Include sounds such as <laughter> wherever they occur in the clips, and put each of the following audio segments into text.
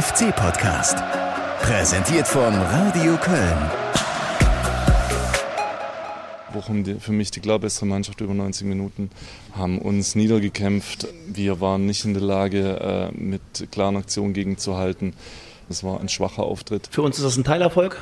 FC-Podcast. Präsentiert von Radio Köln. Bochum die, für mich die klar bessere Mannschaft über 90 Minuten, haben uns niedergekämpft. Wir waren nicht in der Lage, äh, mit klaren Aktionen gegenzuhalten. Das war ein schwacher Auftritt. Für uns ist das ein Teilerfolg,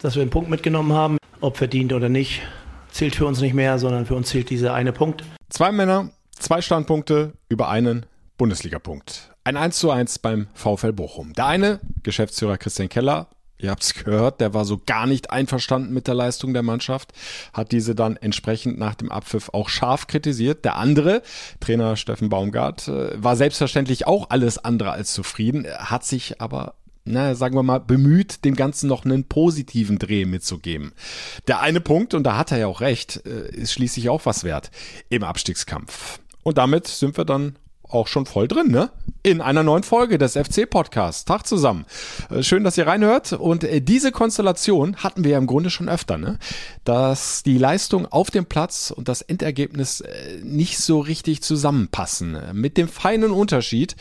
dass wir einen Punkt mitgenommen haben. Ob verdient oder nicht, zählt für uns nicht mehr, sondern für uns zählt dieser eine Punkt. Zwei Männer, zwei Standpunkte über einen Bundesligapunkt. Ein 1 zu 1 beim VfL Bochum. Der eine, Geschäftsführer Christian Keller, ihr habt es gehört, der war so gar nicht einverstanden mit der Leistung der Mannschaft, hat diese dann entsprechend nach dem Abpfiff auch scharf kritisiert. Der andere, Trainer Steffen Baumgart, äh, war selbstverständlich auch alles andere als zufrieden, hat sich aber na, sagen wir mal, bemüht, dem Ganzen noch einen positiven Dreh mitzugeben. Der eine Punkt, und da hat er ja auch recht, äh, ist schließlich auch was wert im Abstiegskampf. Und damit sind wir dann auch schon voll drin, ne? In einer neuen Folge des FC-Podcasts. Tag zusammen. Äh, schön, dass ihr reinhört. Und äh, diese Konstellation hatten wir ja im Grunde schon öfter, ne? Dass die Leistung auf dem Platz und das Endergebnis äh, nicht so richtig zusammenpassen. Mit dem feinen Unterschied,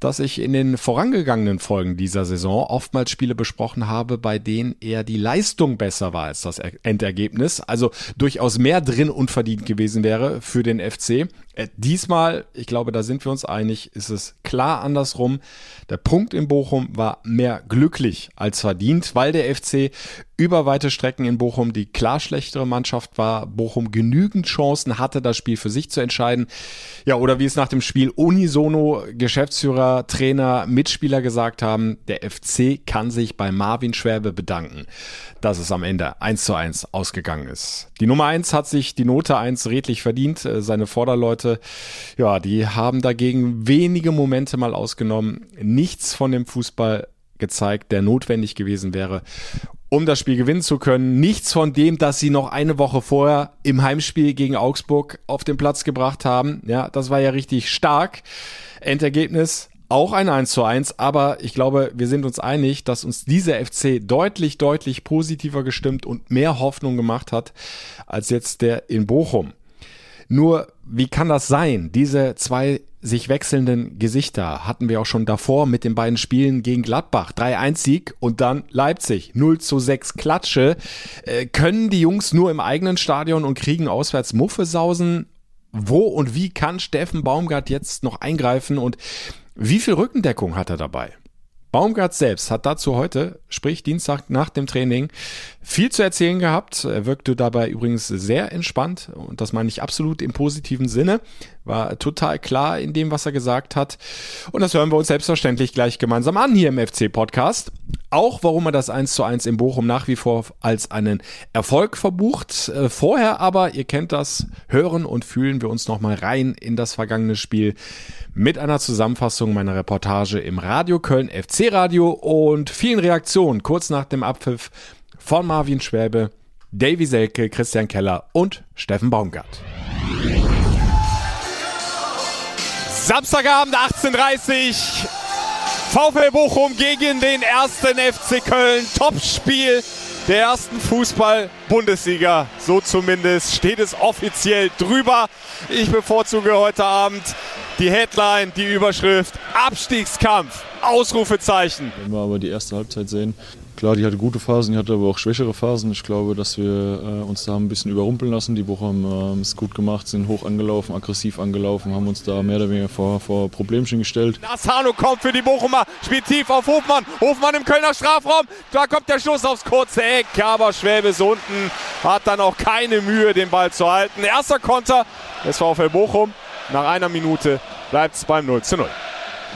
dass ich in den vorangegangenen Folgen dieser Saison oftmals Spiele besprochen habe, bei denen eher die Leistung besser war als das Endergebnis. Also durchaus mehr drin unverdient gewesen wäre für den FC. Äh, diesmal, ich glaube, da sind wir uns einig, ist es klar andersrum. Der Punkt in Bochum war mehr glücklich als verdient, weil der FC über weite Strecken in Bochum die klar schlechtere Mannschaft war. Bochum genügend Chancen hatte, das Spiel für sich zu entscheiden. Ja, oder wie es nach dem Spiel unisono Geschäftsführer, Trainer, Mitspieler gesagt haben, der FC kann sich bei Marvin Schwäbe bedanken, dass es am Ende 1 zu 1 ausgegangen ist. Die Nummer 1 hat sich die Note 1 redlich verdient. Äh, seine Vorderleute, ja, die haben dagegen wenige Momente mal ausgenommen. Nichts von dem Fußball gezeigt, der notwendig gewesen wäre, um das Spiel gewinnen zu können. Nichts von dem, dass sie noch eine Woche vorher im Heimspiel gegen Augsburg auf den Platz gebracht haben. Ja, das war ja richtig stark. Endergebnis auch ein 1 zu 1, aber ich glaube, wir sind uns einig, dass uns dieser FC deutlich, deutlich positiver gestimmt und mehr Hoffnung gemacht hat als jetzt der in Bochum. Nur, wie kann das sein? Diese zwei sich wechselnden Gesichter hatten wir auch schon davor mit den beiden Spielen gegen Gladbach. 3-1 Sieg und dann Leipzig. 0 zu 6 Klatsche. Äh, können die Jungs nur im eigenen Stadion und kriegen auswärts Muffesausen? Wo und wie kann Steffen Baumgart jetzt noch eingreifen und wie viel Rückendeckung hat er dabei? Baumgart selbst hat dazu heute, sprich Dienstag nach dem Training, viel zu erzählen gehabt. Er wirkte dabei übrigens sehr entspannt und das meine ich absolut im positiven Sinne. War total klar in dem, was er gesagt hat. Und das hören wir uns selbstverständlich gleich gemeinsam an hier im FC-Podcast. Auch warum er das 1 zu 1 in Bochum nach wie vor als einen Erfolg verbucht. Äh, vorher aber, ihr kennt das, hören und fühlen wir uns nochmal rein in das vergangene Spiel mit einer Zusammenfassung meiner Reportage im Radio Köln FC Radio und vielen Reaktionen kurz nach dem Abpfiff von Marvin Schwäbe, Davy Selke, Christian Keller und Steffen Baumgart. Samstagabend 18.30 VfL Bochum gegen den ersten FC Köln. Topspiel der ersten Fußball-Bundesliga. So zumindest steht es offiziell drüber. Ich bevorzuge heute Abend die Headline, die Überschrift Abstiegskampf. Ausrufezeichen. Wenn wir aber die erste Halbzeit sehen, klar, die hatte gute Phasen, die hatte aber auch schwächere Phasen. Ich glaube, dass wir äh, uns da ein bisschen überrumpeln lassen. Die Woche haben äh, es gut gemacht, sind hoch angelaufen, aggressiv angelaufen, haben uns da mehr oder weniger vor, vor Problemchen gestellt. Nassano kommt für die Bochumer, spielt tief auf Hofmann. Hofmann im Kölner Strafraum. Da kommt der Schuss aufs kurze Eck. Aber Schwäbe ist unten, hat dann auch keine Mühe, den Ball zu halten. Erster Konter des VfL Bochum. Nach einer Minute bleibt es beim 0 zu 0.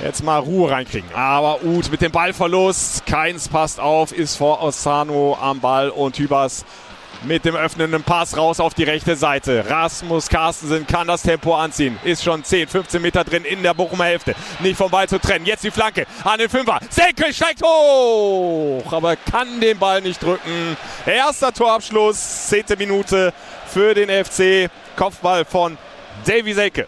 Jetzt mal Ruhe reinkriegen. Aber Uth mit dem Ballverlust. Keins passt auf, ist vor Ossano am Ball und Hübers mit dem öffnenden Pass raus auf die rechte Seite. Rasmus Carstensen kann das Tempo anziehen. Ist schon 10, 15 Meter drin in der Bochumer Hälfte. Nicht vom Ball zu trennen. Jetzt die Flanke an den Fünfer. Senke steigt hoch, aber kann den Ball nicht drücken. Erster Torabschluss, 10. Minute für den FC. Kopfball von Davy Selke.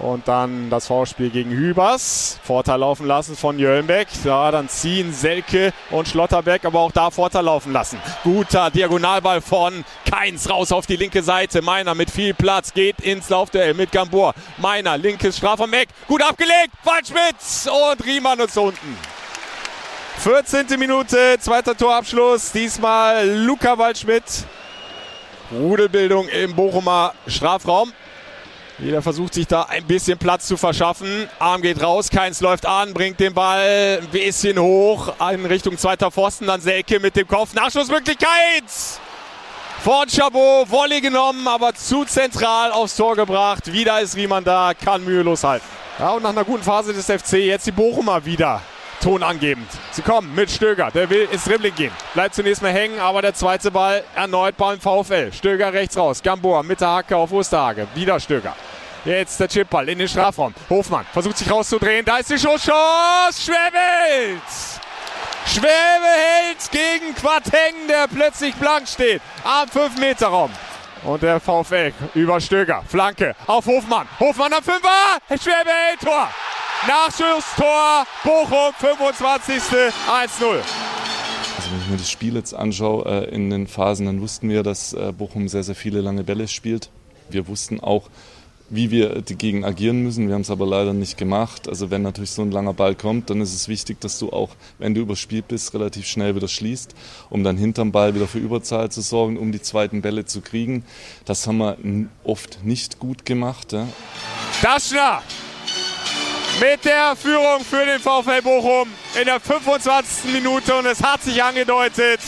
Und dann das Vorspiel gegen Hübers. Vorteil laufen lassen von Jöllenbeck. Ja, dann ziehen Selke und Schlotterbeck, aber auch da Vorteil laufen lassen. Guter Diagonalball von Keins raus auf die linke Seite. Meiner mit viel Platz geht ins Laufduell mit Gambur. Meiner, linkes Strafraum Gut abgelegt. Waldschmidt und Riemann ist unten. 14. Minute, zweiter Torabschluss. Diesmal Luca Waldschmidt. Rudelbildung im Bochumer Strafraum. Jeder versucht sich da ein bisschen Platz zu verschaffen. Arm geht raus, Keins läuft an, bringt den Ball ein bisschen hoch in Richtung zweiter Pfosten. Dann Selke mit dem Kopf. Nachschussmöglichkeit! Von Chabot, Volley genommen, aber zu zentral aufs Tor gebracht. Wieder ist Riemann da, kann mühelos halten. Ja, und nach einer guten Phase des FC jetzt die Bochumer wieder tonangebend. Sie kommen mit Stöger, der will ins Dribbling gehen. Bleibt zunächst mal hängen, aber der zweite Ball erneut beim VfL. Stöger rechts raus, Gamboa mit der Hacke auf Osterhage. Wieder Stöger. Jetzt der Chipball in den Strafraum. Hofmann versucht sich rauszudrehen. Da ist die Schusschance. Schwebelt! Schwebe hält gegen Quateng, der plötzlich blank steht. Am 5-Meter-Raum. Und der VfL über Stöger. Flanke auf Hofmann. Hofmann am 5er. Schwebe hält Tor. Nachschusstor. Bochum 25. 1-0. Also wenn ich mir das Spiel jetzt anschaue äh, in den Phasen, dann wussten wir, dass äh, Bochum sehr, sehr viele lange Bälle spielt. Wir wussten auch, wie wir dagegen agieren müssen. Wir haben es aber leider nicht gemacht. Also wenn natürlich so ein langer Ball kommt, dann ist es wichtig, dass du auch, wenn du überspielt bist, relativ schnell wieder schließt, um dann hinterm Ball wieder für Überzahl zu sorgen, um die zweiten Bälle zu kriegen. Das haben wir oft nicht gut gemacht. Ja. Daschner mit der Führung für den VfL Bochum in der 25. Minute und es hat sich angedeutet.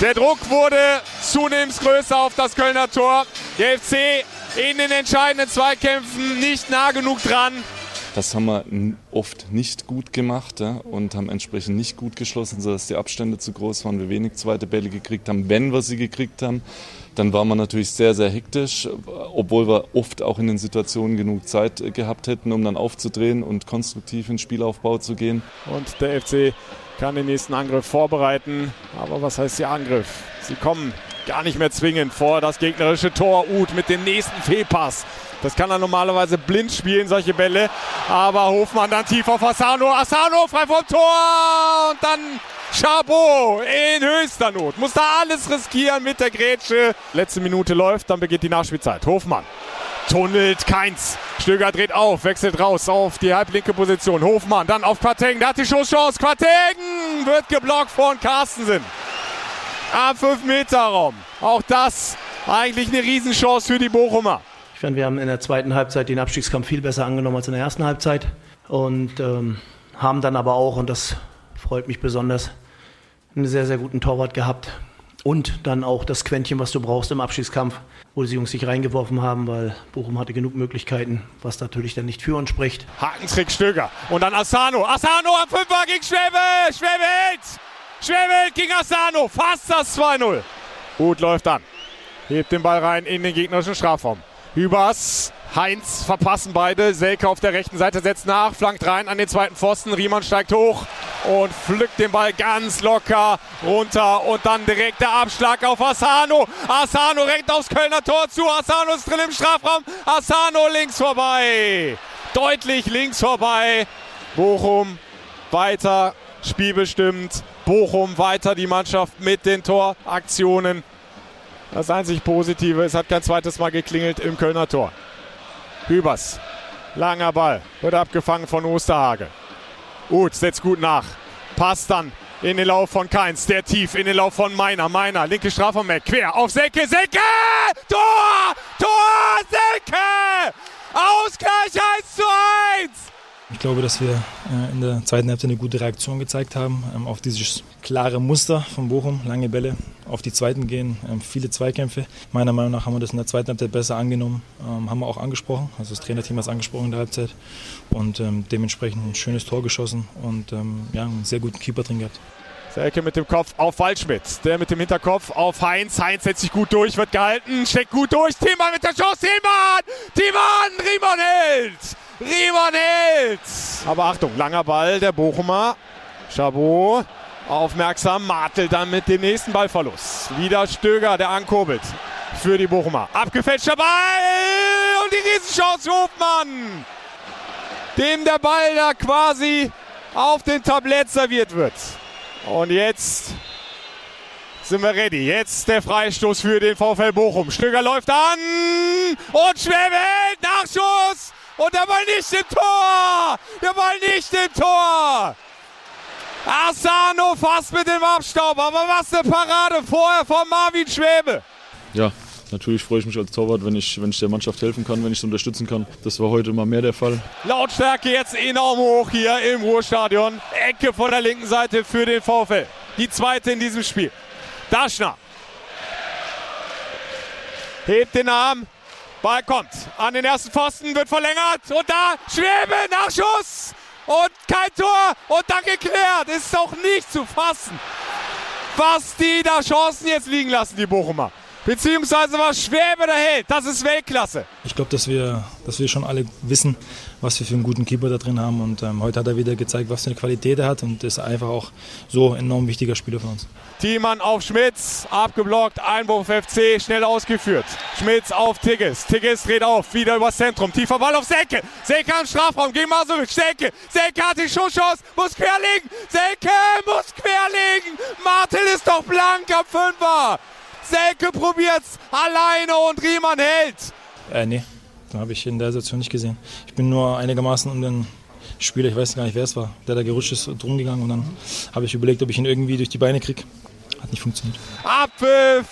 Der Druck wurde zunehmend größer auf das Kölner Tor. Der FC in den entscheidenden Zweikämpfen nicht nah genug dran. Das haben wir oft nicht gut gemacht ja, und haben entsprechend nicht gut geschlossen, sodass die Abstände zu groß waren, wir wenig zweite Bälle gekriegt haben. Wenn wir sie gekriegt haben, dann war man natürlich sehr, sehr hektisch, obwohl wir oft auch in den Situationen genug Zeit gehabt hätten, um dann aufzudrehen und konstruktiv in Spielaufbau zu gehen. Und der FC kann den nächsten Angriff vorbereiten. Aber was heißt der Angriff? Sie kommen gar nicht mehr zwingend vor das gegnerische Tor. Uth mit dem nächsten Fehlpass. Das kann er normalerweise blind spielen, solche Bälle. Aber Hofmann dann tief auf Asano. Asano frei vom Tor. Und dann Chabot in höchster Not. Muss da alles riskieren mit der Grätsche. Letzte Minute läuft, dann beginnt die Nachspielzeit. Hofmann tunnelt Keins. Stöger dreht auf, wechselt raus auf die halblinke Position. Hofmann dann auf Quateng, da hat die Schusschance. Quateng wird geblockt von Carstensen am 5-Meter-Raum. Auch das eigentlich eine Riesenchance für die Bochumer. Ich finde, wir haben in der zweiten Halbzeit den Abstiegskampf viel besser angenommen als in der ersten Halbzeit und ähm, haben dann aber auch, und das freut mich besonders, einen sehr, sehr guten Torwart gehabt. Und dann auch das Quäntchen, was du brauchst im Abschiedskampf, wo die Jungs sich reingeworfen haben, weil Bochum hatte genug Möglichkeiten, was natürlich dann nicht für uns spricht. Hakentrick Stöger. Und dann Asano. Asano am Fünfer gegen Schwebe. Schwebe hält. Schwebe gegen Asano. Fast das 2-0. Gut läuft an. Hebt den Ball rein in den gegnerischen Strafraum. Hübers, Heinz verpassen beide. Selke auf der rechten Seite setzt nach, flankt rein an den zweiten Pfosten. Riemann steigt hoch und pflückt den Ball ganz locker runter. Und dann direkt der Abschlag auf Asano. Asano rennt aufs Kölner Tor zu. Asano ist drin im Strafraum. Asano links vorbei. Deutlich links vorbei. Bochum weiter spielbestimmt. Bochum weiter die Mannschaft mit den Toraktionen. Das einzig Positive, es hat kein zweites Mal geklingelt im Kölner Tor. Hübers, langer Ball, wird abgefangen von Osterhage. Uth setzt gut nach. Passt dann in den Lauf von Keins, der tief in den Lauf von Meiner. Meiner, linke Strafraum, quer auf Selke, Selke! Tor! Tor! Selke! Ausgleich 1 zu 1! Ich glaube, dass wir äh, in der zweiten Hälfte eine gute Reaktion gezeigt haben ähm, auf dieses klare Muster von Bochum. Lange Bälle auf die zweiten gehen, ähm, viele Zweikämpfe. Meiner Meinung nach haben wir das in der zweiten Halbzeit besser angenommen, ähm, haben wir auch angesprochen. Also das Trainerteam hat es angesprochen in der Halbzeit und dementsprechend ein schönes Tor geschossen und ja, einen sehr guten Keeper drin gehabt. Selke mit dem Kopf auf Waldschmidt. Der mit dem Hinterkopf auf Heinz. Heinz setzt sich gut durch, wird gehalten, steckt gut durch. Thiemann mit der Chance. Thiemann! Thiemann! Riemann hält! Riemann hält! Aber Achtung, langer Ball der Bochumer. Chabot aufmerksam. Martel dann mit dem nächsten Ballverlust. Wieder Stöger, der ankurbelt für die Bochumer. Abgefälschter Ball! Und die Riesenchance Hofmann! Dem der Ball da quasi auf dem Tablett serviert wird. Und jetzt sind wir ready. Jetzt der Freistoß für den VfL Bochum. Stöger läuft an und Schwebel, Nachschuss Und der Ball nicht im Tor! Der Ball nicht im Tor! Asano fast mit dem Abstaub, aber was eine Parade vorher von Marvin Schwäbe. Ja, natürlich freue ich mich als Torwart, wenn ich, wenn ich der Mannschaft helfen kann, wenn ich sie unterstützen kann. Das war heute immer mehr der Fall. Lautstärke jetzt enorm hoch hier im Ruhrstadion. Ecke von der linken Seite für den VfL. Die zweite in diesem Spiel. Daschner. Hebt den Arm. Ball kommt an den ersten Pfosten, wird verlängert. Und da Schwäbe, Nachschuss. Und kein Tor. Und dann geklärt. Ist doch nicht zu fassen. Was die da Chancen jetzt liegen lassen, die Bochumer. Beziehungsweise was Schwäbe da hält. Das ist Weltklasse. Ich glaube, dass wir, dass wir schon alle wissen, was wir für einen guten Keeper da drin haben. Und ähm, heute hat er wieder gezeigt, was für eine Qualität er hat. Und ist einfach auch so ein enorm wichtiger Spieler für uns. Thiemann auf Schmitz, abgeblockt, Einwurf FC, schnell ausgeführt. Schmitz auf Tigges, Tigges dreht auf, wieder übers Zentrum, tiefer Ball auf Selke, Selke am Strafraum gegen Masovic, Selke, Selke hat die Schusschance, muss querlegen, Selke muss querlegen, Martin ist doch blank am Fünfer. Selke probiert's alleine und Riemann hält. Äh, nee, habe ich in der Situation nicht gesehen. Ich bin nur einigermaßen um den Spieler, ich weiß gar nicht, wer es war, der da gerutscht ist, drum gegangen und dann habe ich überlegt, ob ich ihn irgendwie durch die Beine kriege. Hat nicht funktioniert. Abpfiff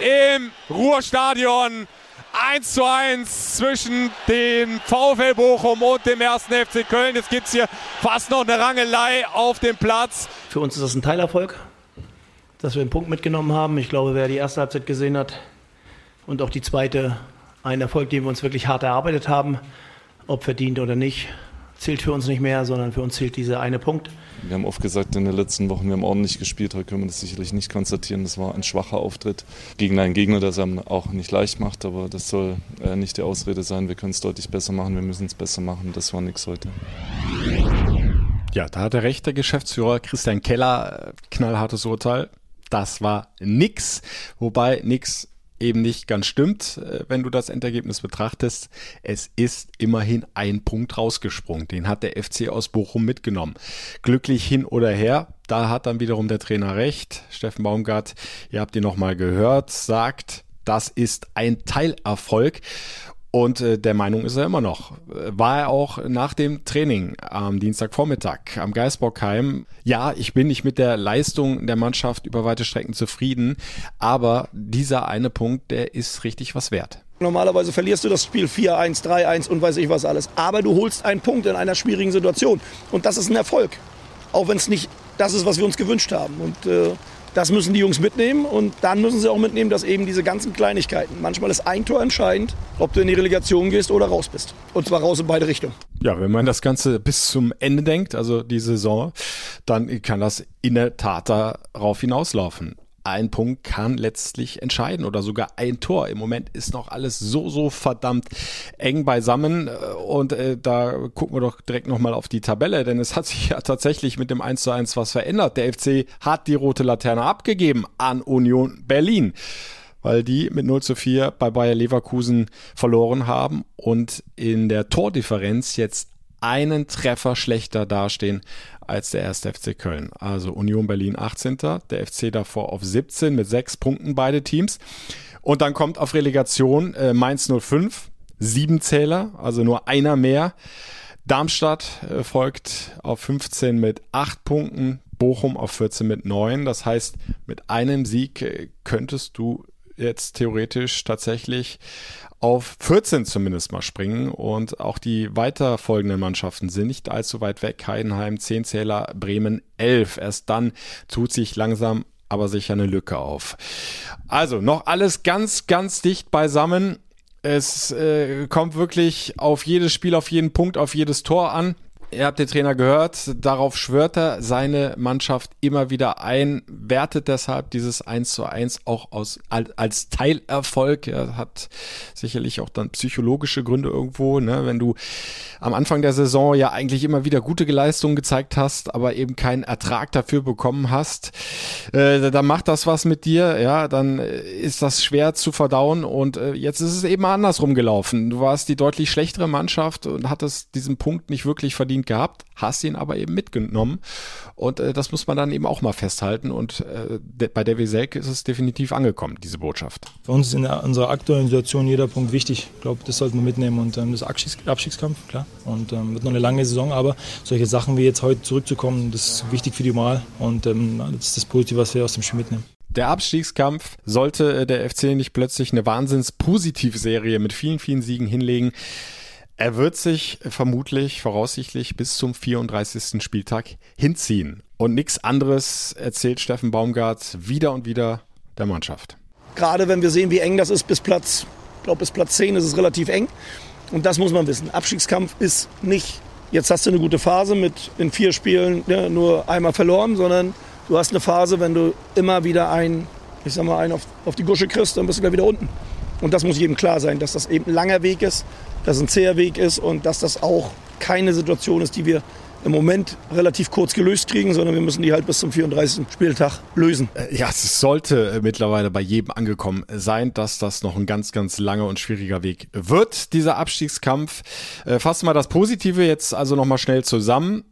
im Ruhrstadion. 1 zu 1 zwischen dem VfL Bochum und dem 1. FC Köln. Jetzt gibt es hier fast noch eine Rangelei auf dem Platz. Für uns ist das ein Teilerfolg, dass wir einen Punkt mitgenommen haben. Ich glaube, wer die erste Halbzeit gesehen hat und auch die zweite, ein Erfolg, den wir uns wirklich hart erarbeitet haben, ob verdient oder nicht, zählt für uns nicht mehr, sondern für uns zählt dieser eine Punkt. Wir haben oft gesagt in den letzten Wochen, wir haben ordentlich gespielt. Heute können wir das sicherlich nicht konstatieren. Das war ein schwacher Auftritt gegen einen Gegner, der es einem auch nicht leicht macht. Aber das soll äh, nicht die Ausrede sein. Wir können es deutlich besser machen. Wir müssen es besser machen. Das war nichts heute. Ja, da hat der recht, der Geschäftsführer Christian Keller. Knallhartes Urteil. Das war nix. Wobei nix eben nicht ganz stimmt, äh, wenn du das Endergebnis betrachtest. Es ist immerhin ein Punkt rausgesprungen. Den hat der FC aus Bochum mitgenommen. Glücklich hin oder her, da hat dann wiederum der Trainer recht. Steffen Baumgart, ihr habt ihn nochmal gehört, sagt, das ist ein Teilerfolg. Und äh, der Meinung ist er immer noch. War er auch nach dem Training am Dienstagvormittag am Geisbockheim. Ja, ich bin nicht mit der Leistung der Mannschaft über weite Strecken zufrieden, aber dieser eine Punkt, der ist richtig was wert. Normalerweise verlierst du das Spiel 4-1, 3-1 und weiß ich was alles. Aber du holst einen Punkt in einer schwierigen Situation. Und das ist ein Erfolg. Auch wenn es nicht das ist, was wir uns gewünscht haben. Und äh, das müssen die Jungs mitnehmen und dann müssen sie auch mitnehmen, dass eben diese ganzen Kleinigkeiten, manchmal ist ein Tor entscheidend, ob du in die Relegation gehst oder raus bist. Und zwar raus in beide Richtungen. Ja, wenn man das Ganze bis zum Ende denkt, also die Saison, dann kann das in der Tat darauf hinauslaufen ein Punkt kann letztlich entscheiden oder sogar ein Tor. Im Moment ist noch alles so, so verdammt eng beisammen und äh, da gucken wir doch direkt nochmal auf die Tabelle, denn es hat sich ja tatsächlich mit dem 1 zu 1 was verändert. Der FC hat die rote Laterne abgegeben an Union Berlin weil die mit 0 zu 4 bei Bayer Leverkusen verloren haben und in der Tordifferenz jetzt einen Treffer schlechter dastehen als der erste FC Köln. Also Union Berlin 18. Der FC davor auf 17 mit sechs Punkten beide Teams. Und dann kommt auf Relegation äh, Mainz 05, sieben Zähler, also nur einer mehr. Darmstadt äh, folgt auf 15 mit acht Punkten, Bochum auf 14 mit neun. Das heißt, mit einem Sieg äh, könntest du jetzt theoretisch tatsächlich auf 14 zumindest mal springen und auch die weiter folgenden Mannschaften sind nicht allzu weit weg. Heidenheim 10 Zähler, Bremen 11. Erst dann tut sich langsam aber sicher eine Lücke auf. Also noch alles ganz, ganz dicht beisammen. Es äh, kommt wirklich auf jedes Spiel, auf jeden Punkt, auf jedes Tor an. Ihr habt den Trainer gehört, darauf schwört er seine Mannschaft immer wieder ein, wertet deshalb dieses 1 zu 1 auch aus, als Teilerfolg. Er hat sicherlich auch dann psychologische Gründe irgendwo, ne? wenn du am Anfang der Saison ja eigentlich immer wieder gute Leistungen gezeigt hast, aber eben keinen Ertrag dafür bekommen hast, äh, dann macht das was mit dir, ja, dann äh, ist das schwer zu verdauen und äh, jetzt ist es eben andersrum gelaufen. Du warst die deutlich schlechtere Mannschaft und hattest diesen Punkt nicht wirklich verdient gehabt, hast ihn aber eben mitgenommen und äh, das muss man dann eben auch mal festhalten und äh, bei der Selke ist es definitiv angekommen, diese Botschaft. Für uns ist in der, unserer aktuellen Situation jeder Punkt wichtig. Ich glaube, das sollten wir mitnehmen und ähm, das Abstiegs Abstiegskampf, klar. Und ähm, wird noch eine lange Saison, aber solche Sachen wie jetzt heute zurückzukommen, das ist wichtig für die Moral und ähm, das ist das Positive, was wir aus dem Spiel mitnehmen. Der Abstiegskampf sollte äh, der FC nicht plötzlich eine Wahnsinns-Positivserie mit vielen, vielen Siegen hinlegen. Er wird sich vermutlich, voraussichtlich bis zum 34. Spieltag hinziehen. Und nichts anderes erzählt Steffen Baumgart wieder und wieder der Mannschaft. Gerade wenn wir sehen, wie eng das ist bis Platz, glaube bis Platz 10 ist es relativ eng. Und das muss man wissen. Abstiegskampf ist nicht, jetzt hast du eine gute Phase mit in vier Spielen ja, nur einmal verloren, sondern du hast eine Phase, wenn du immer wieder ein, ich sag mal, einen auf, auf die Gusche kriegst, dann bist du gleich wieder unten. Und das muss jedem klar sein, dass das eben ein langer Weg ist, dass es ein zäher Weg ist und dass das auch keine Situation ist, die wir im Moment relativ kurz gelöst kriegen, sondern wir müssen die halt bis zum 34. Spieltag lösen. Äh, ja, es sollte äh, mittlerweile bei jedem angekommen sein, dass das noch ein ganz, ganz langer und schwieriger Weg wird, dieser Abstiegskampf. Äh, fassen wir das Positive jetzt also nochmal schnell zusammen.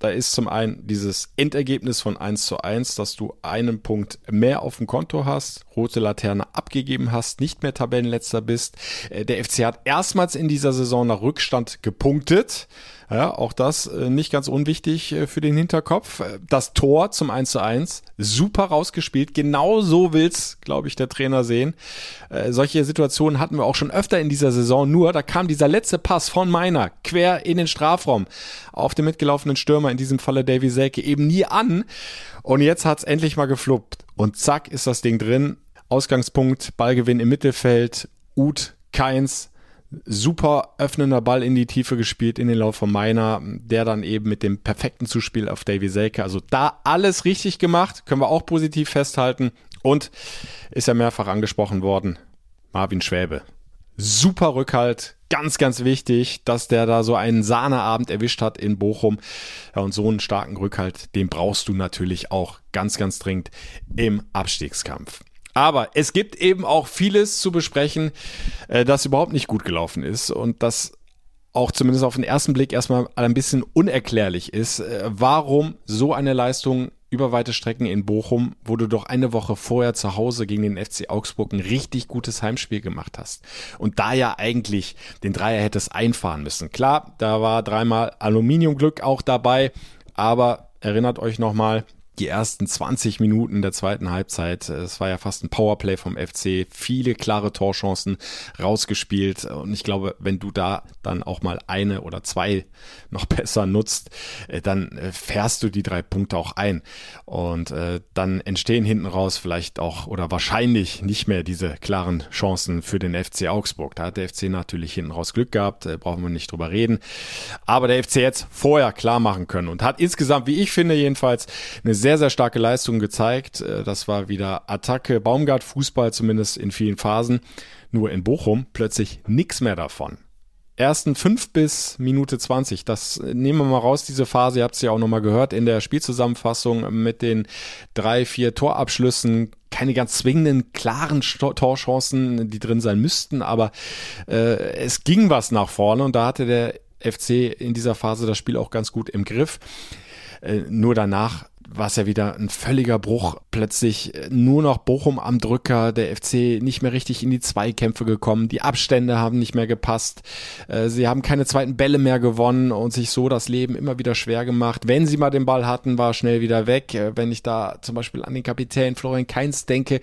Da ist zum einen dieses Endergebnis von 1 zu 1, dass du einen Punkt mehr auf dem Konto hast, rote Laterne abgegeben hast, nicht mehr Tabellenletzter bist. Der FC hat erstmals in dieser Saison nach Rückstand gepunktet. Ja, auch das äh, nicht ganz unwichtig äh, für den Hinterkopf. Das Tor zum 1 zu 1, super rausgespielt. Genau so will's, glaube ich, der Trainer sehen. Äh, solche Situationen hatten wir auch schon öfter in dieser Saison. Nur, da kam dieser letzte Pass von Meiner quer in den Strafraum auf den mitgelaufenen Stürmer, in diesem Falle Davy Selke, eben nie an. Und jetzt hat's endlich mal gefluppt. Und zack ist das Ding drin. Ausgangspunkt, Ballgewinn im Mittelfeld. Uth, Keins, super öffnender Ball in die Tiefe gespielt in den Lauf von Meiner, der dann eben mit dem perfekten Zuspiel auf Davy Selke. Also da alles richtig gemacht, können wir auch positiv festhalten. Und ist ja mehrfach angesprochen worden, Marvin Schwäbe. Super Rückhalt, ganz, ganz wichtig, dass der da so einen Sahneabend erwischt hat in Bochum. Ja, und so einen starken Rückhalt, den brauchst du natürlich auch ganz, ganz dringend im Abstiegskampf. Aber es gibt eben auch vieles zu besprechen, äh, das überhaupt nicht gut gelaufen ist und das auch zumindest auf den ersten Blick erstmal ein bisschen unerklärlich ist, äh, warum so eine Leistung über weite Strecken in Bochum, wo du doch eine Woche vorher zu Hause gegen den FC Augsburg ein richtig gutes Heimspiel gemacht hast. Und da ja eigentlich den Dreier hättest einfahren müssen. Klar, da war dreimal Aluminiumglück auch dabei, aber erinnert euch nochmal, die ersten 20 Minuten der zweiten Halbzeit. Es war ja fast ein Powerplay vom FC, viele klare Torchancen rausgespielt und ich glaube, wenn du da dann auch mal eine oder zwei noch <laughs> besser nutzt, äh, dann äh, fährst du die drei Punkte auch ein und äh, dann entstehen hinten raus vielleicht auch oder wahrscheinlich nicht mehr diese klaren Chancen für den FC Augsburg. Da hat der FC natürlich hinten raus Glück gehabt, brauchen wir nicht drüber reden, aber der FC jetzt vorher klar machen können und hat insgesamt, wie ich finde jedenfalls, eine sehr sehr, sehr starke Leistung gezeigt. Äh, das war wieder Attacke, Baumgart, Fußball zumindest in vielen Phasen. Nur in Bochum plötzlich nichts mehr davon. Ersten fünf bis Minute 20, das äh, nehmen wir mal raus, diese Phase, ihr habt es ja auch nochmal gehört in der Spielzusammenfassung mit den drei, vier Torabschlüssen, keine ganz zwingenden, klaren Torchancen, die drin sein müssten, aber äh, es ging was nach vorne und da hatte der FC in dieser Phase das Spiel auch ganz gut im Griff. Äh, nur danach war es ja wieder ein völliger Bruch. Plötzlich äh, nur noch Bochum am Drücker, der FC nicht mehr richtig in die Zweikämpfe gekommen, die Abstände haben nicht mehr gepasst, äh, sie haben keine zweiten Bälle mehr gewonnen und sich so das Leben immer wieder schwer gemacht. Wenn sie mal den Ball hatten, war schnell wieder weg. Äh, wenn ich da zum Beispiel an den Kapitän Florian Keins denke,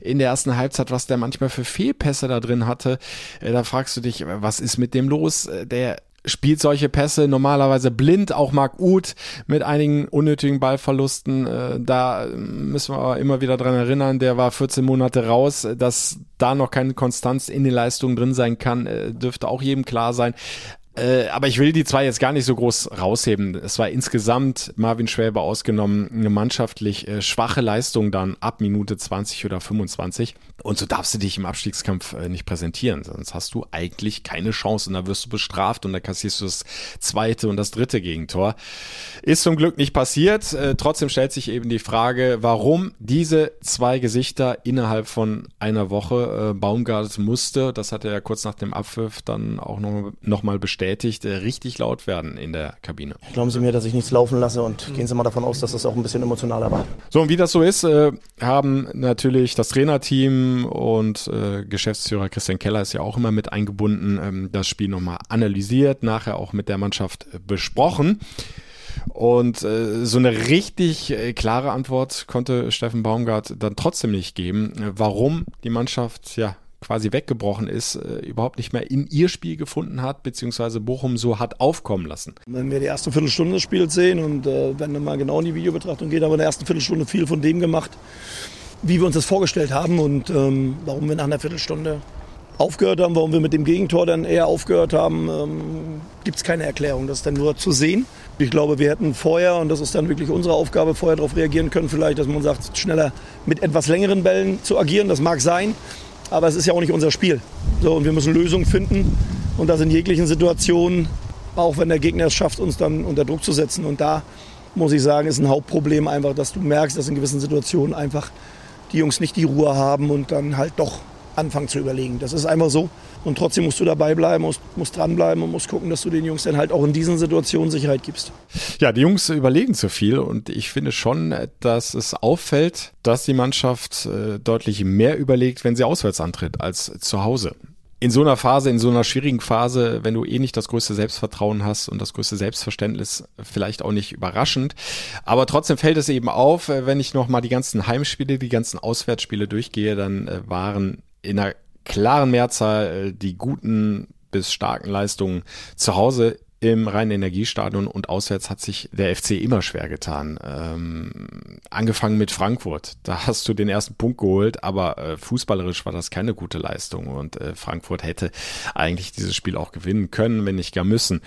in der ersten Halbzeit, was der manchmal für Fehlpässe da drin hatte, da fragst du dich, was ist mit dem los? Der spielt solche Pässe normalerweise blind, auch Marc Uth mit einigen unnötigen Ballverlusten. Äh, da müssen wir aber immer wieder dran erinnern, der war 14 Monate raus, dass da noch keine Konstanz in den Leistungen drin sein kann, äh, dürfte auch jedem klar sein. Äh, aber ich will die zwei jetzt gar nicht so groß rausheben. Es war insgesamt, Marvin Schwäbe ausgenommen, eine mannschaftlich äh, schwache Leistung dann ab Minute 20 oder 25. Und so darfst du dich im Abstiegskampf äh, nicht präsentieren. Sonst hast du eigentlich keine Chance und da wirst du bestraft und da kassierst du das zweite und das dritte Gegentor. Ist zum Glück nicht passiert. Äh, trotzdem stellt sich eben die Frage, warum diese zwei Gesichter innerhalb von einer Woche äh, Baumgart musste, das hat er ja kurz nach dem Abpfiff dann auch noch, noch bestätigt, äh, richtig laut werden in der Kabine. Glauben Sie mir, dass ich nichts laufen lasse und gehen Sie mal davon aus, dass das auch ein bisschen emotionaler war. So, und wie das so ist, äh, haben natürlich das Trainerteam und äh, Geschäftsführer Christian Keller ist ja auch immer mit eingebunden, ähm, das Spiel nochmal analysiert, nachher auch mit der Mannschaft besprochen. Und äh, so eine richtig äh, klare Antwort konnte Steffen Baumgart dann trotzdem nicht geben, äh, warum die Mannschaft ja quasi weggebrochen ist, äh, überhaupt nicht mehr in ihr Spiel gefunden hat, beziehungsweise Bochum so hat aufkommen lassen. Wenn wir die erste Viertelstunde des Spiels sehen und äh, wenn mal genau in die Videobetrachtung geht, haben wir in der ersten Viertelstunde viel von dem gemacht, wie wir uns das vorgestellt haben und ähm, warum wir nach einer Viertelstunde aufgehört haben, warum wir mit dem Gegentor dann eher aufgehört haben, ähm, gibt es keine Erklärung. Das ist dann nur zu sehen. Ich glaube, wir hätten vorher, und das ist dann wirklich unsere Aufgabe, vorher darauf reagieren können, vielleicht, dass man sagt, schneller mit etwas längeren Bällen zu agieren. Das mag sein, aber es ist ja auch nicht unser Spiel. So, und wir müssen Lösungen finden und das in jeglichen Situationen, auch wenn der Gegner es schafft, uns dann unter Druck zu setzen. Und da muss ich sagen, ist ein Hauptproblem einfach, dass du merkst, dass in gewissen Situationen einfach die Jungs nicht die Ruhe haben und dann halt doch anfangen zu überlegen. Das ist einfach so. Und trotzdem musst du dabei bleiben, musst, musst dranbleiben und musst gucken, dass du den Jungs dann halt auch in diesen Situationen Sicherheit gibst. Ja, die Jungs überlegen zu viel und ich finde schon, dass es auffällt, dass die Mannschaft äh, deutlich mehr überlegt, wenn sie auswärts antritt, als zu Hause in so einer Phase, in so einer schwierigen Phase, wenn du eh nicht das größte Selbstvertrauen hast und das größte Selbstverständnis, vielleicht auch nicht überraschend. Aber trotzdem fällt es eben auf, äh, wenn ich nochmal die ganzen Heimspiele, die ganzen Auswärtsspiele durchgehe, dann äh, waren in einer klaren Mehrzahl äh, die guten bis starken Leistungen zu Hause im reinen Energiestadion und auswärts hat sich der FC immer schwer getan. Ähm, angefangen mit Frankfurt, da hast du den ersten Punkt geholt, aber äh, fußballerisch war das keine gute Leistung und äh, Frankfurt hätte eigentlich dieses Spiel auch gewinnen können, wenn nicht gar müssen.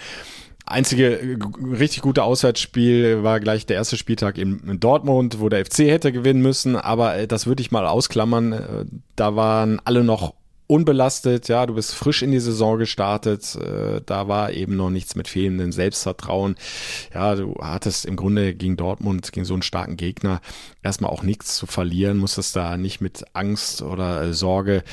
Einzige äh, richtig gute Auswärtsspiel war gleich der erste Spieltag in, Dortmund, wo der FC hätte gewinnen müssen, aber äh, das würde ich mal ausklammern. Da waren alle noch unbelastet, ja, du bist frisch in die Saison gestartet, äh, da war eben noch nichts mit fehlendem Selbstvertrauen. Ja, du hattest im Grunde gegen Dortmund, gegen so einen starken Gegner, erstmal auch nichts zu verlieren, musstest da nicht mit Angst oder äh, Sorge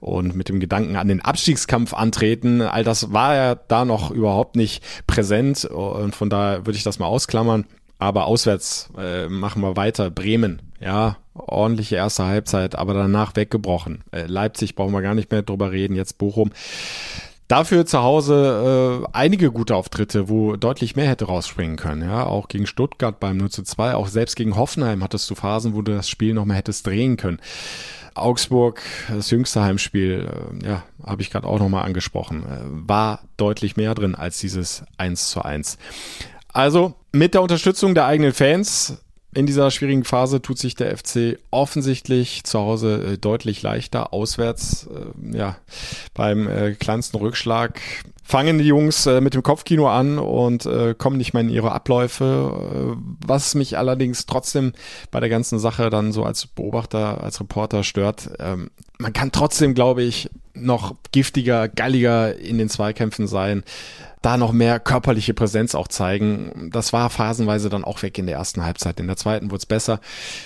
und mit dem Gedanken an den Abstiegskampf antreten. All das war ja da noch überhaupt nicht präsent und von daher würde ich das mal ausklammern. Aber auswärts äh, machen wir weiter. Bremen, ja, ordentliche erste Halbzeit, aber danach weggebrochen. Äh, Leipzig brauchen wir gar nicht mehr drüber reden, jetzt Bochum. Dafür zu Hause äh, einige gute Auftritte, wo deutlich mehr hätte rausspringen können. Ja, auch gegen Stuttgart beim 0 zu 2, auch selbst gegen Hoffenheim hattest du Phasen, wo du das Spiel noch mehr hättest drehen können. Augsburg, das jüngste Heimspiel, äh, ja, habe ich gerade auch nochmal angesprochen, äh, war deutlich mehr drin als dieses 1 zu 1. Also mit der Unterstützung der eigenen Fans in dieser schwierigen Phase tut sich der FC offensichtlich zu Hause äh, deutlich leichter. Auswärts, äh, ja, beim äh, kleinsten Rückschlag fangen die Jungs äh, mit dem Kopfkino an und äh, kommen nicht mehr in ihre Abläufe. Äh, was mich allerdings trotzdem bei der ganzen Sache dann so als Beobachter, als Reporter stört, ähm, man kann trotzdem, glaube ich, noch giftiger, galliger in den Zweikämpfen sein da noch mehr körperliche Präsenz auch zeigen. Das war phasenweise dann auch weg in der ersten Halbzeit. In der zweiten wurde es besser.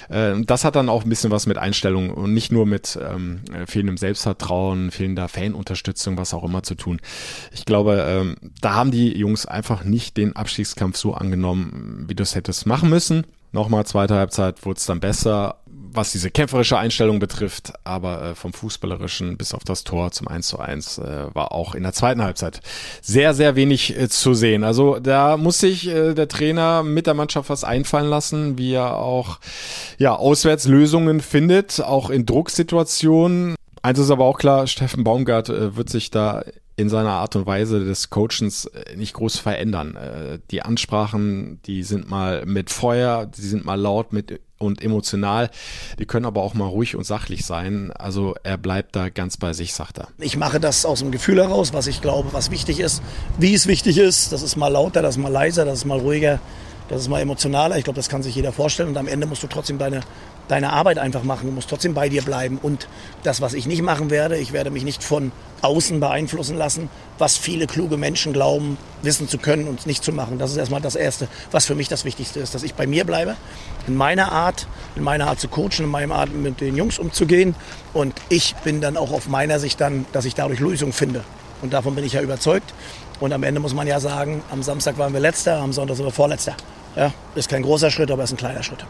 Äh, das hat dann auch ein bisschen was mit Einstellung und nicht nur mit ähm, fehlendem Selbstvertrauen, fehlender Fanunterstützung, was auch immer zu tun. Ich glaube, ähm, da haben die Jungs einfach nicht den Abstiegskampf so angenommen, wie du es hättest machen müssen. Nochmal zweite Halbzeit wurde es dann besser, was diese kämpferische Einstellung betrifft, aber äh, vom Fußballerischen bis auf das Tor zum 1 zu 1 äh, war auch in der zweiten Halbzeit sehr, sehr wenig äh, zu sehen. Also da muss sich äh, der Trainer mit der Mannschaft was einfallen lassen, wie er auch ja, Auswärtslösungen findet, auch in Drucksituationen. Eins ist aber auch klar, Steffen Baumgart äh, wird sich da in seiner Art und Weise des Coachens äh, nicht groß verändern. Äh, die Ansprachen, die sind mal mit Feuer, die sind mal laut mit und emotional. Die können aber auch mal ruhig und sachlich sein. Also er bleibt da ganz bei sich, sagt er. Ich mache das aus dem Gefühl heraus, was ich glaube, was wichtig ist, wie es wichtig ist. Das ist mal lauter, das ist mal leiser, das ist mal ruhiger, das ist mal emotionaler. Ich glaube, das kann sich jeder vorstellen. Und am Ende musst du trotzdem deine deine Arbeit einfach machen. Du musst trotzdem bei dir bleiben. Und das, was ich nicht machen werde, ich werde mich nicht von außen beeinflussen lassen, was viele kluge Menschen glauben, wissen zu können und nicht zu machen. Das ist erstmal das Erste, was für mich das Wichtigste ist, dass ich bei mir bleibe, in meiner Art, in meiner Art zu coachen, in meiner Art mit den Jungs umzugehen. Und ich bin dann auch auf meiner Sicht dann, dass ich dadurch Lösungen finde. Und davon bin ich ja überzeugt. Und am Ende muss man ja sagen, am Samstag waren wir Letzter, am Sonntag sind wir Vorletzter. Ja, ist kein großer Schritt, aber ist ein kleiner Schritt.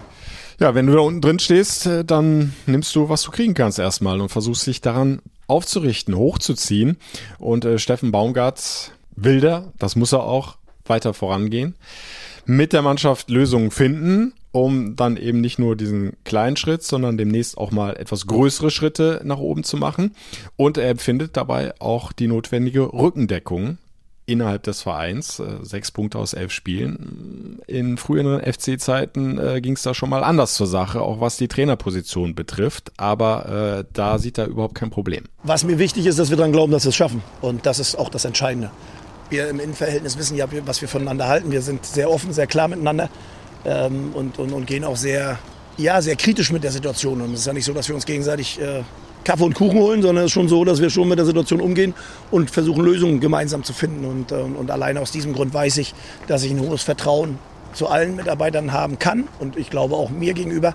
Ja, wenn du da unten drin stehst, äh, dann nimmst du, was du kriegen kannst erstmal und versuchst dich daran aufzurichten, hochzuziehen. Und äh, Steffen Baumgart will da, das muss er auch, weiter vorangehen, mit der Mannschaft Lösungen finden, um dann eben nicht nur diesen kleinen Schritt, sondern demnächst auch mal etwas größere Schritte nach oben zu machen. Und er empfindet dabei auch die notwendige Rückendeckung innerhalb des Vereins. Äh, sechs Punkte aus elf Spielen. In früheren FC-Zeiten äh, ging es da schon mal anders zur Sache, auch was die Trainerposition betrifft. Aber äh, da sieht er überhaupt kein Problem. Was mir wichtig ist, dass wir daran glauben, dass wir es schaffen. Und das ist auch das Entscheidende. Wir im Innenverhältnis wissen ja, was wir voneinander halten. Wir sind sehr offen, sehr klar miteinander ähm, und, und, und gehen auch sehr, ja, sehr kritisch mit der Situation. Und es ist ja nicht so, dass wir uns gegenseitig äh, Kaffee und Kuchen holen, sondern es ist schon so, dass wir schon mit der Situation umgehen und versuchen, Lösungen gemeinsam zu finden. Und, ähm, und allein aus diesem Grund weiß ich, dass ich ein hohes Vertrauen zu allen Mitarbeitern haben kann und ich glaube auch mir gegenüber.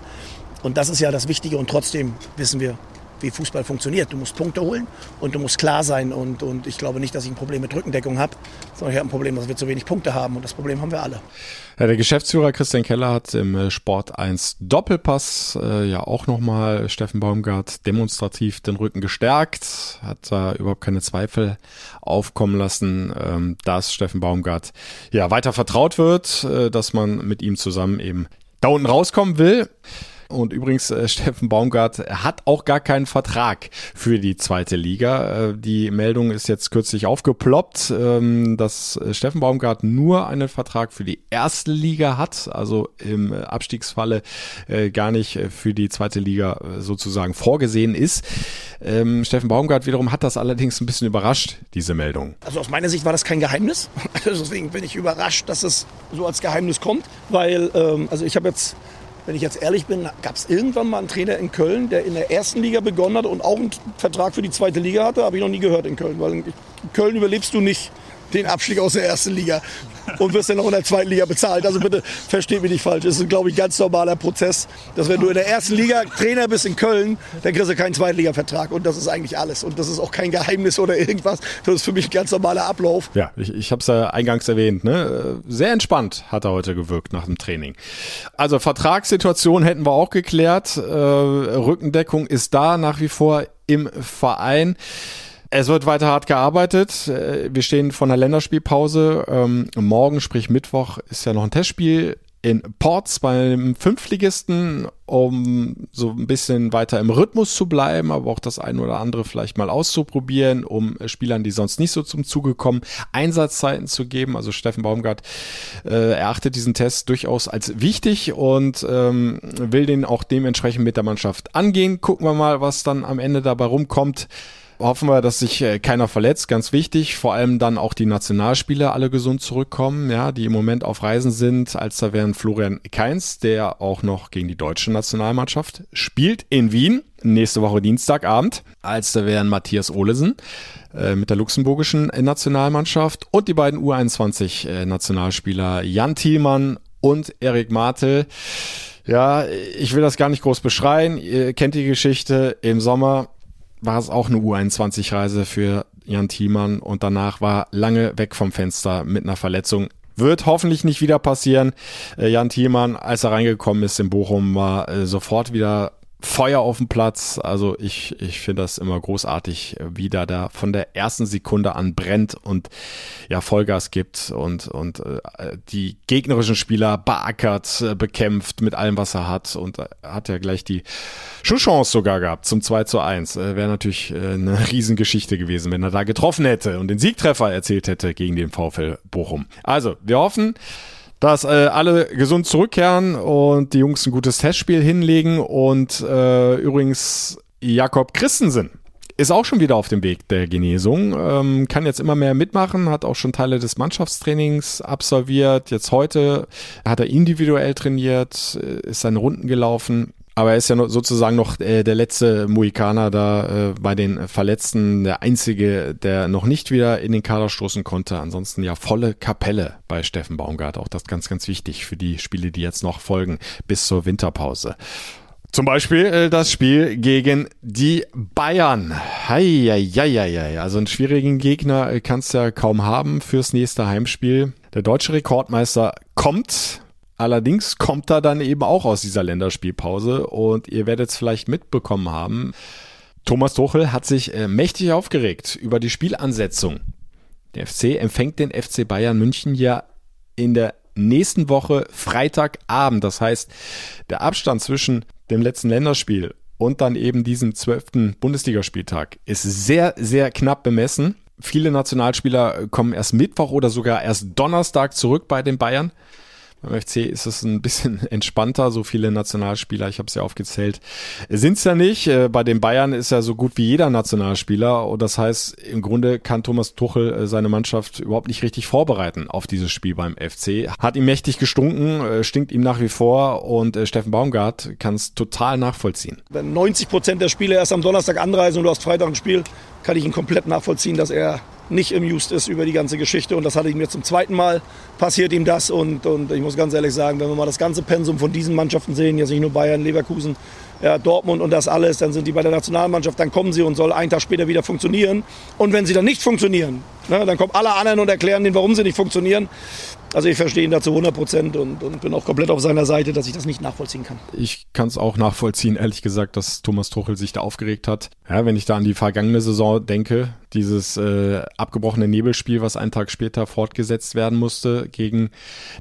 Und das ist ja das Wichtige und trotzdem wissen wir, wie Fußball funktioniert. Du musst Punkte holen und du musst klar sein. Und, und ich glaube nicht, dass ich ein Problem mit Rückendeckung habe, sondern ich habe ein Problem, dass wir zu wenig Punkte haben. Und das Problem haben wir alle. Ja, der Geschäftsführer Christian Keller hat im äh, Sport 1 Doppelpass äh, ja auch nochmal Steffen Baumgart demonstrativ den Rücken gestärkt, hat da überhaupt keine Zweifel aufkommen lassen, ähm, dass Steffen Baumgart ja weiter vertraut wird, äh, dass man mit ihm zusammen eben da unten rauskommen will. Und übrigens, äh, <laughs> Steffen Baumgart hat auch gar keinen Vertrag für die zweite Liga. Äh, die Meldung ist jetzt kürzlich aufgeploppt, ähm, dass äh, Steffen Baumgart nur einen Vertrag für die erste Liga hat, also im Abstiegsfalle gar nicht für die zweite Liga sozusagen vorgesehen ist. Ähm, Steffen Baumgart wiederum hat das allerdings ein bisschen überrascht, diese Meldung. Also aus meiner Sicht war das kein Geheimnis. <laughs> Also deswegen bin ich überrascht, dass es so als Geheimnis kommt, weil ähm, also ich habe jetzt wenn ich jetzt ehrlich bin, gab es irgendwann mal einen Trainer in Köln, der in der ersten Liga begonnen hat und auch einen Vertrag für die zweite Liga hatte, habe ich noch nie gehört in Köln, weil in Köln überlebst du nicht den Abstieg aus der ersten Liga und wirst dann noch in der zweiten Liga bezahlt. Also bitte versteht mich nicht falsch. Das ist, glaube ich, ein ganz normaler Prozess, dass wenn du in der ersten Liga Trainer bist in Köln, dann kriegst du keinen Zweitliga-Vertrag. Und das ist eigentlich alles. Und das ist auch kein Geheimnis oder irgendwas. Das ist für mich ein ganz normaler Ablauf. Ja, ich, ich habe es ja eingangs erwähnt. Ne? Sehr entspannt hat er heute gewirkt nach dem Training. Also Vertragssituation hätten wir auch geklärt. Äh, Rückendeckung ist da nach wie vor im Verein. Es wird weiter hart gearbeitet. Äh, wir stehen vor einer Länderspielpause. Ähm, morgen, sprich Mittwoch, ist ja noch ein Testspiel in Ports beim Fünftligisten, um so ein bisschen weiter im Rhythmus zu bleiben, aber auch das eine oder andere vielleicht mal auszuprobieren, um Spielern, die sonst nicht so zum Zuge kommen, Einsatzzeiten zu geben. Also Steffen Baumgart äh, erachtet diesen Test durchaus als wichtig und ähm, will den auch dementsprechend mit der Mannschaft angehen. Gucken wir mal, was dann am Ende dabei rumkommt hoffen wir, dass sich äh, keiner verletzt, ganz wichtig. Vor allem dann auch die Nationalspieler alle gesund zurückkommen, ja, die im Moment auf Reisen sind. Als da wären Florian Keins, der auch noch gegen die deutsche Nationalmannschaft spielt in Wien, nächste Woche Dienstagabend. Als da wären Matthias Olesen äh, mit der luxemburgischen Nationalmannschaft und die beiden U21 äh, Jan Thielmann und Erik Martel. Ja, ich will das gar nicht groß beschreien. Ihr kennt die Geschichte. Im Sommer war es auch eine U21-Reise für Jan Thiemann und danach war lange weg vom Fenster mit einer Verletzung. Wird hoffentlich nicht wieder passieren. Äh, Jan Thiemann, als er reingekommen ist in Bochum, war äh, sofort wieder Feuer auf dem Platz. Also ich, ich finde das immer großartig, wie da da von der ersten Sekunde an brennt und ja Vollgas gibt und, und äh, die gegnerischen Spieler beackert, äh, bekämpft mit allem, was er hat und äh, hat ja gleich die Schusschance sogar gehabt zum 2 zu 1. Äh, Wäre natürlich äh, eine <laughs> Riesengeschichte gewesen, wenn er da getroffen hätte und den Siegtreffer erzielt hätte gegen den VfL Bochum. Also, wir hoffen, dass äh, alle gesund zurückkehren und die Jungs ein gutes Testspiel hinlegen. Und äh, übrigens Jakob Christensen ist auch schon wieder auf dem Weg der Genesung, ähm, kann jetzt immer mehr mitmachen, hat auch schon Teile des Mannschaftstrainings absolviert. Jetzt heute hat er individuell trainiert, äh, ist seine Runden gelaufen. Aber er ist ja sozusagen noch äh, der letzte Muikaner da äh, bei den Verletzten, der einzige, der noch nicht wieder in den Kader stoßen konnte. Ansonsten ja volle Kapelle bei Steffen Baumgart. Auch das ganz, ganz wichtig für die Spiele, die jetzt noch folgen bis zur Winterpause. Zum Beispiel äh, das Spiel gegen die Bayern. Heieieiei. Also einen schwierigen Gegner äh, kannst du ja kaum haben fürs nächste Heimspiel. Der deutsche Rekordmeister kommt Allerdings kommt er dann eben auch aus dieser Länderspielpause und ihr werdet es vielleicht mitbekommen haben. Thomas Tuchel hat sich äh, mächtig aufgeregt über die Spielansetzung. Der FC empfängt den FC Bayern München ja in der nächsten Woche Freitagabend. Das heißt, der Abstand zwischen dem letzten Länderspiel und dann eben diesem zwölften Bundesligaspieltag ist sehr, sehr knapp bemessen. Viele Nationalspieler kommen erst Mittwoch oder sogar erst Donnerstag zurück bei den Bayern. Beim FC ist es ein bisschen <laughs> entspannter, so viele Nationalspieler, ich habe es ja aufgezählt, sind es ja nicht. Äh, bei den Bayern ist ja so gut wie jeder Nationalspieler und das heißt, im Grunde kann Thomas Tuchel äh, seine Mannschaft überhaupt nicht richtig vorbereiten auf dieses Spiel beim FC. Hat ihm mächtig gestunken, äh, stinkt ihm nach wie vor und Steffen Baumgart kann es total nachvollziehen. Wenn 90 Prozent der Spieler erst am Donnerstag anreisen und du hast Freitag ein Spiel, kann ich ihn komplett nachvollziehen, dass er nicht amused ist über die ganze Geschichte. Und das hatte ihm jetzt zum zweiten Mal passiert ihm das. Und, und ich muss ganz ehrlich sagen, wenn wir mal das ganze Pensum von diesen Mannschaften sehen, jetzt nicht nur Bayern, Leverkusen, ja, Dortmund und das alles, dann sind die bei der Nationalmannschaft, dann kommen sie und soll einen Tag später wieder funktionieren. Und wenn sie dann nicht funktionieren, ne, dann kommen alle anderen und erklären denen, warum sie nicht funktionieren. Also ich verstehe ihn da zu 100 Prozent und, und, bin auch komplett auf seiner Seite, dass ich das nicht nachvollziehen kann. Ich kann es auch nachvollziehen, ehrlich gesagt, dass Thomas Tuchel sich da aufgeregt hat. Ja, wenn ich da an die vergangene Saison denke, dieses äh, abgebrochene Nebelspiel, was einen Tag später fortgesetzt werden musste gegen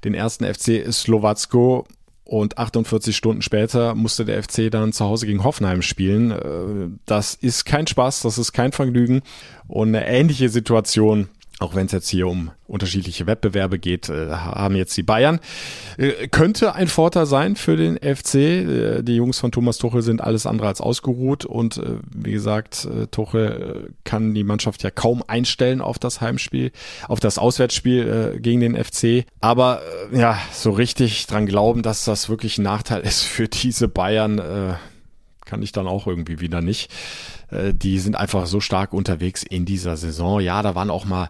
den ersten FC Slowacko, und 48 Stunden später musste der FC dann zu Hause gegen Hoffenheim spielen. Äh, das ist kein Spaß, das ist kein Vergnügen. Und eine ähnliche Situation auch wenn es jetzt hier um unterschiedliche Wettbewerbe geht, äh, haben jetzt die Bayern. Äh, könnte ein Vorteil sein für den FC. Äh, die Jungs von Thomas Tuchel sind alles andere als ausgeruht und äh, wie gesagt, äh, Tuchel äh, kann die Mannschaft ja kaum einstellen auf das Heimspiel, auf das Auswärtsspiel gegen den FC. Aber ja, so richtig dran glauben, dass das wirklich ein Nachteil <laughs> ist für diese Bayern, kann ich dann auch irgendwie wieder nicht. Äh, die sind einfach so stark unterwegs in dieser Saison. Ja, da waren auch mal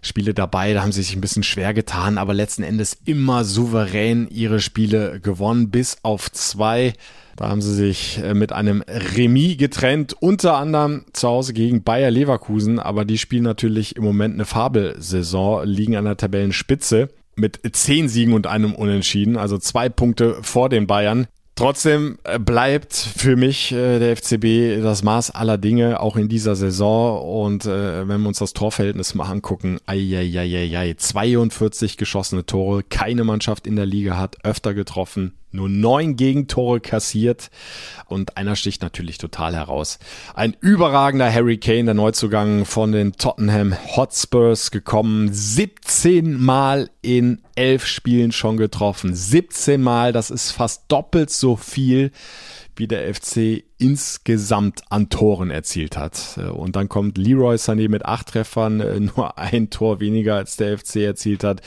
Spiele dabei, da haben sie sich ein bisschen schwer getan, aber letzten Endes immer souverän ihre Spiele gewonnen, bis auf zwei. Da haben sie sich äh, mit einem Remis getrennt, unter anderem zu Hause gegen Bayer Leverkusen, aber die spielen natürlich im Moment eine Fabelsaison, liegen an der Tabellenspitze mit zehn Siegen und einem Unentschieden, also zwei Punkte vor den Bayern. Trotzdem äh, bleibt für mich äh, der FCB das Maß aller Dinge, auch in dieser Saison. Und äh, wenn wir uns das Torverhältnis mal angucken, ai, ai, ai, ai, 42 geschossene Tore, keine Mannschaft in der Liga hat öfter getroffen, nur neun Gegentore kassiert und einer sticht natürlich total heraus. Ein überragender Harry Kane, der Neuzugang von den Tottenham Hotspurs gekommen, 17 Mal in elf Spielen schon getroffen. 17 Mal, das ist fast doppelt so viel wie der FC insgesamt an Toren erzielt hat. Und dann kommt Leroy Sané mit acht Treffern, <laughs> nur ein Tor weniger als der FC erzielt hat.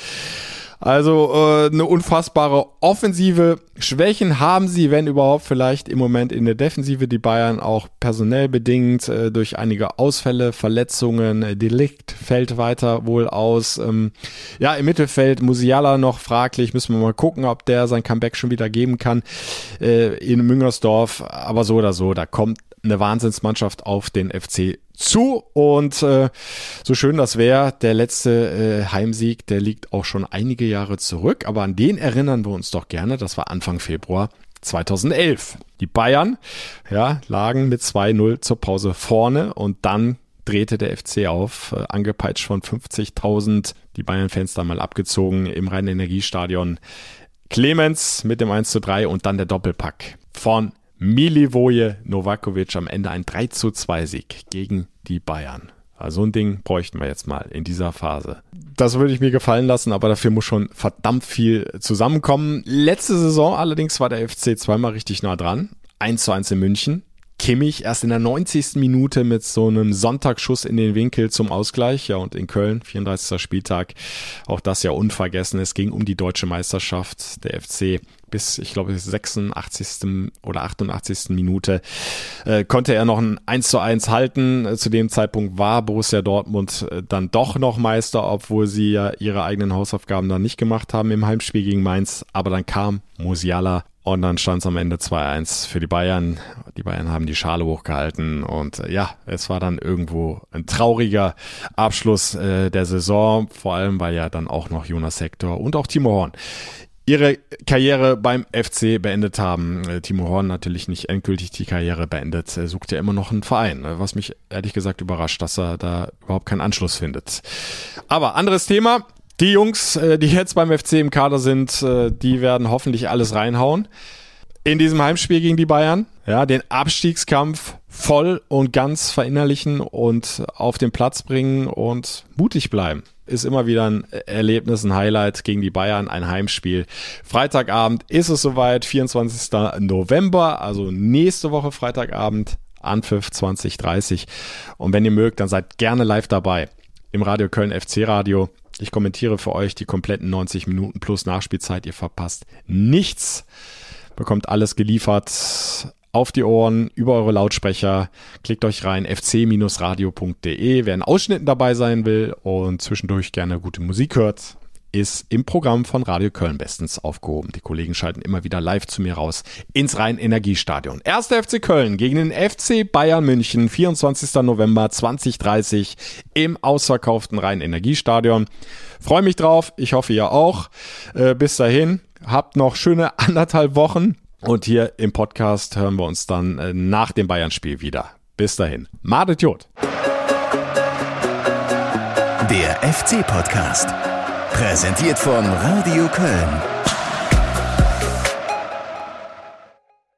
Also äh, eine unfassbare Offensive. Schwächen haben sie, wenn überhaupt, vielleicht im Moment in der Defensive. Die Bayern auch personell bedingt äh, durch einige Ausfälle, Verletzungen. Delikt fällt weiter wohl aus. Ähm, ja, im Mittelfeld Musiala noch fraglich. Müssen wir mal gucken, ob der sein Comeback schon wieder geben kann äh, in Müngersdorf. Aber so oder so, da kommt eine Wahnsinnsmannschaft auf den FC zu. Und äh, so schön das wäre, der letzte äh, Heimsieg, der liegt auch schon einige Jahre zurück. Aber an den erinnern wir uns doch gerne. Das war Anfang Februar 2011. Die Bayern ja, lagen mit 2-0 zur Pause vorne und dann drehte der FC auf, äh, angepeitscht von 50.000, die Bayern-Fans da mal abgezogen im Rhein-Energiestadion. Clemens mit dem 1 zu 3 und dann der Doppelpack von Milivoje Novakovic am Ende ein 3 zu 2 Sieg gegen die Bayern. Also ein Ding bräuchten wir jetzt mal in dieser Phase. Das würde ich mir gefallen lassen, aber dafür muss schon verdammt viel zusammenkommen. Letzte Saison allerdings war der FC zweimal richtig nah dran. 1 zu 1 in München, Kimmich erst in der 90. Minute mit so einem Sonntagsschuss in den Winkel zum Ausgleich. Ja, und in Köln, 34. Spieltag, auch das ja unvergessen. Es ging um die deutsche Meisterschaft. Der FC bis, ich glaube, 86. oder 88. Minute äh, konnte er noch ein 1 zu 1 halten. Zu dem Zeitpunkt war Borussia Dortmund äh, dann doch noch Meister, obwohl sie ja ihre eigenen Hausaufgaben dann nicht gemacht haben im Heimspiel gegen Mainz. Aber dann kam Musiala und dann stand es am Ende 2-1 für die Bayern. Die Bayern haben die Schale hochgehalten und äh, ja, es war dann irgendwo ein trauriger Abschluss äh, der Saison, vor allem weil ja dann auch noch Jonas Hector und auch Timo Horn ihre Karriere beim FC beendet haben. Äh, Timo Horn natürlich nicht endgültig die Karriere beendet, er sucht ja immer noch einen Verein, äh, was mich ehrlich gesagt überrascht, dass er da überhaupt keinen Anschluss findet. Aber anderes Thema, die Jungs, äh, die jetzt beim FC im Kader sind, äh, die werden hoffentlich alles reinhauen. In diesem Heimspiel gegen die Bayern, ja, den Abstiegskampf voll und ganz verinnerlichen und auf den Platz bringen und mutig bleiben. Ist immer wieder ein Erlebnis, ein Highlight gegen die Bayern, ein Heimspiel. Freitagabend ist es soweit, 24. November, also nächste Woche Freitagabend, Anpfiff 2030. Und wenn ihr mögt, dann seid gerne live dabei im Radio Köln FC Radio. Ich kommentiere für euch die kompletten 90 Minuten plus Nachspielzeit. Ihr verpasst nichts. Bekommt alles geliefert auf die Ohren, über eure Lautsprecher. Klickt euch rein, fc-radio.de. Wer in Ausschnitten dabei sein will und zwischendurch gerne gute Musik hört, ist im Programm von Radio Köln bestens aufgehoben. Die Kollegen schalten immer wieder live zu mir raus ins Rhein-Energiestadion. Erster FC Köln gegen den FC Bayern München, 24. November 2030 im ausverkauften Rhein-Energiestadion. Freue mich drauf. Ich hoffe, ihr auch. Äh, bis dahin, habt noch schöne anderthalb Wochen. Und hier im Podcast hören wir uns dann äh, nach dem Bayern-Spiel wieder. Bis dahin. Madet Jod. Der FC-Podcast. Präsentiert von Radio Köln.